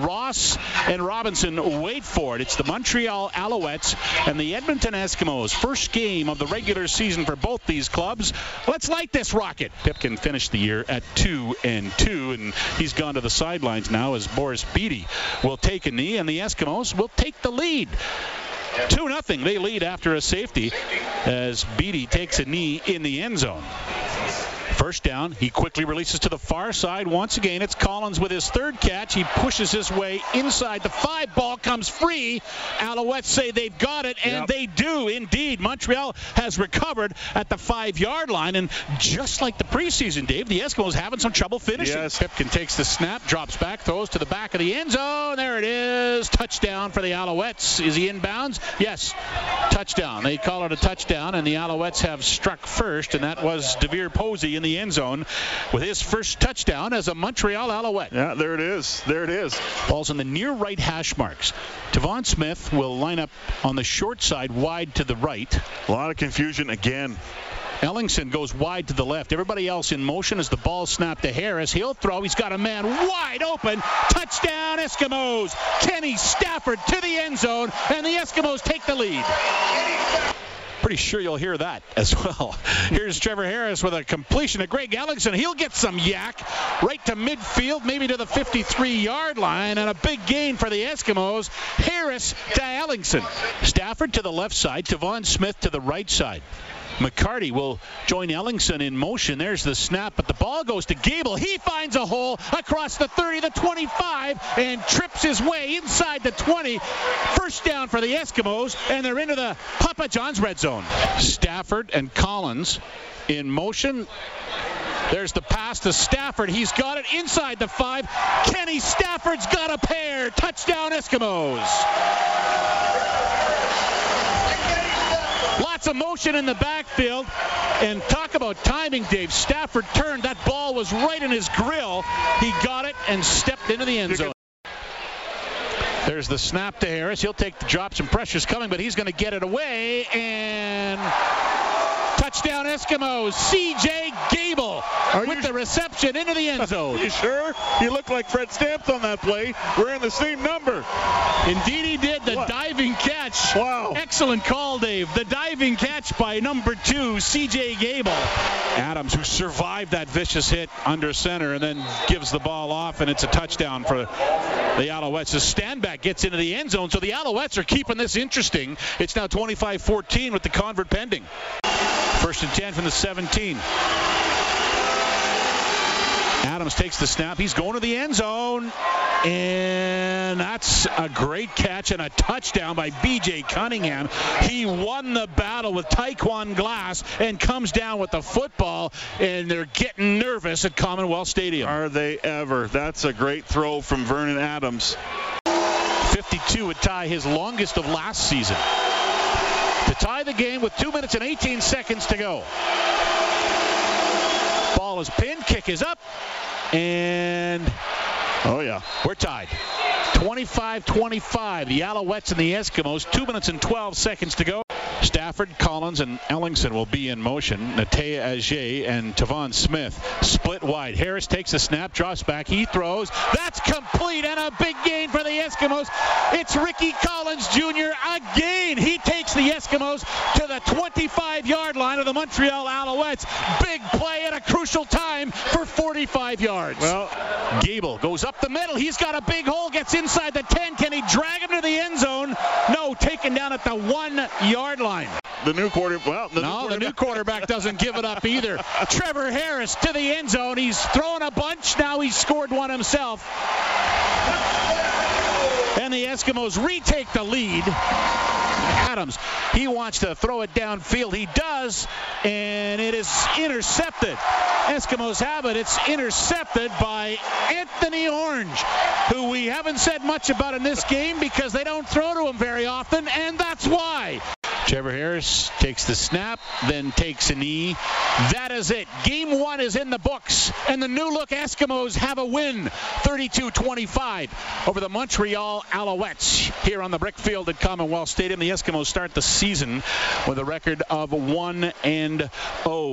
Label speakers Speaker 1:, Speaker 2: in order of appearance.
Speaker 1: Ross and Robinson wait for it. It's the Montreal Alouettes and the Edmonton Eskimos. First game of the regular season for both these clubs. Let's light this rocket. Pipkin finished the year at 2 and 2, and he's gone to the sidelines now as Boris Bede will take a knee, and the Eskimos will take the lead. 2 nothing. They lead after a safety as Bede takes a knee in the end zone. First down, he quickly releases to the far side. Once again, it's Collins with his third catch. He pushes his way inside the five. Ball comes free. Alouettes say they've got it, and
Speaker 2: Yep.
Speaker 1: they do indeed. Montreal has recovered at the five yard line, and just like the preseason, Dave, the Eskimos having some trouble finishing.
Speaker 2: Yes.
Speaker 1: Pipkin takes the snap, drops back, throws to the back of the end zone. There it is. Touchdown for the Alouettes. Is he inbounds? Yes. Touchdown. They call it a touchdown, and the Alouettes have struck first, and that was DeVier Posey in the end zone with his first touchdown as a Montreal Alouette.
Speaker 2: Yeah, there it is. There it is.
Speaker 1: Ball's in the near right hash marks. Devon Smith will line up on the short side, wide to the right.
Speaker 2: A lot of confusion again.
Speaker 1: Ellingson goes wide to the left. Everybody else in motion as the ball snapped to Harris. He'll throw. He's got a man wide open. Touchdown Eskimos. Kenny Stafford to the end zone, and the Eskimos take the lead. Pretty sure you'll hear that as well. Here's Trevor Harris with a completion to Greg Ellingson. He'll get some YAC right to midfield, maybe to the 53 yard line, and a big gain for the Eskimos. Harris to Ellingson. Stafford to the left side, Devon Smith to the right side. McCarty will join Ellingson in motion. There's the snap, but the ball goes to Gable. He finds a hole across the 30, the 25, and trips his way inside the 20. First down for the Eskimos, and they're into the Papa John's red zone. Stafford and Collins in motion. There's the pass to Stafford. He's got it inside the five. Kenny Stafford's got a pair. Touchdown Eskimos. Lots of motion in the backfield. And talk about timing, Dave. Stafford turned. That ball was right in his grill. He got it and stepped into the end zone. There's the snap to Harris. He'll take the drop. Some pressure's coming, but he's going to get it away. And touchdown Eskimos. C.J. Gable
Speaker 2: Are
Speaker 1: with
Speaker 2: you-
Speaker 1: the reception into the end zone.
Speaker 2: You sure? You look like Fred Stamps on that play. We're in the same number.
Speaker 1: Indeed, he did. The
Speaker 2: What?
Speaker 1: diving catch.
Speaker 2: Wow.
Speaker 1: Excellent call, Dave. The diving catch by number two, C.J. Gable. Adams, who survived that vicious hit under center and then gives the ball off, and it's a touchdown for the Alouettes. The standback gets into the end zone, so the Alouettes are keeping this interesting. It's now 25-14 with the convert pending. First and 10 from the 17. Adams takes the snap. He's going to the end zone. And that's a great catch and a touchdown by B.J. Cunningham. He won the battle with Tyquwan Glass and comes down with the football. And they're getting nervous at Commonwealth Stadium.
Speaker 2: Are they ever? That's a great throw from Vernon Adams.
Speaker 1: 52 would tie his longest of last season. To tie the game with 2 minutes and 18 seconds to go. Ball is pinned, kick is up, and
Speaker 2: Oh, yeah.
Speaker 1: we're tied. 25-25, the Alouettes and the Eskimos. 2 minutes and 12 seconds to go. Stafford, Collins, and Ellingson will be in motion. Natey Adjei and Tevaun Smith split wide. Harris takes the snap, drops back. He throws. That's complete and a big gain for the Eskimos. It's Ricky Collins Jr. again. He takes the Eskimos to the 25-yard line of the Montreal Alouettes. Big play at a crucial time for 45 yards.
Speaker 2: Well,
Speaker 1: Gable goes up the middle. He's got a big hole, gets inside the 10. Can he drag him to the end zone? Taken down at the one yard line.
Speaker 2: the new quarter. Well, the
Speaker 1: No,
Speaker 2: new
Speaker 1: the new
Speaker 2: quarterback-
Speaker 1: quarterback doesn't give it up either. Trevor Harris to the end zone. He's thrown a bunch. Now he's scored one himself. And the Eskimos retake the lead. Adams, he wants to throw it downfield. He does, and it is intercepted. Eskimos have it. It's intercepted by Anthony Orange, who we haven't said much about in this game because they don't throw to him very often, and that's why. Trevor Harris takes the snap, then takes a knee. That is it. Game one is in the books, and the new look Eskimos have a win 32 25 over the Montreal Alouettes here on the brick field at Commonwealth Stadium. The Eskimos start the season with a record of 1 and 0.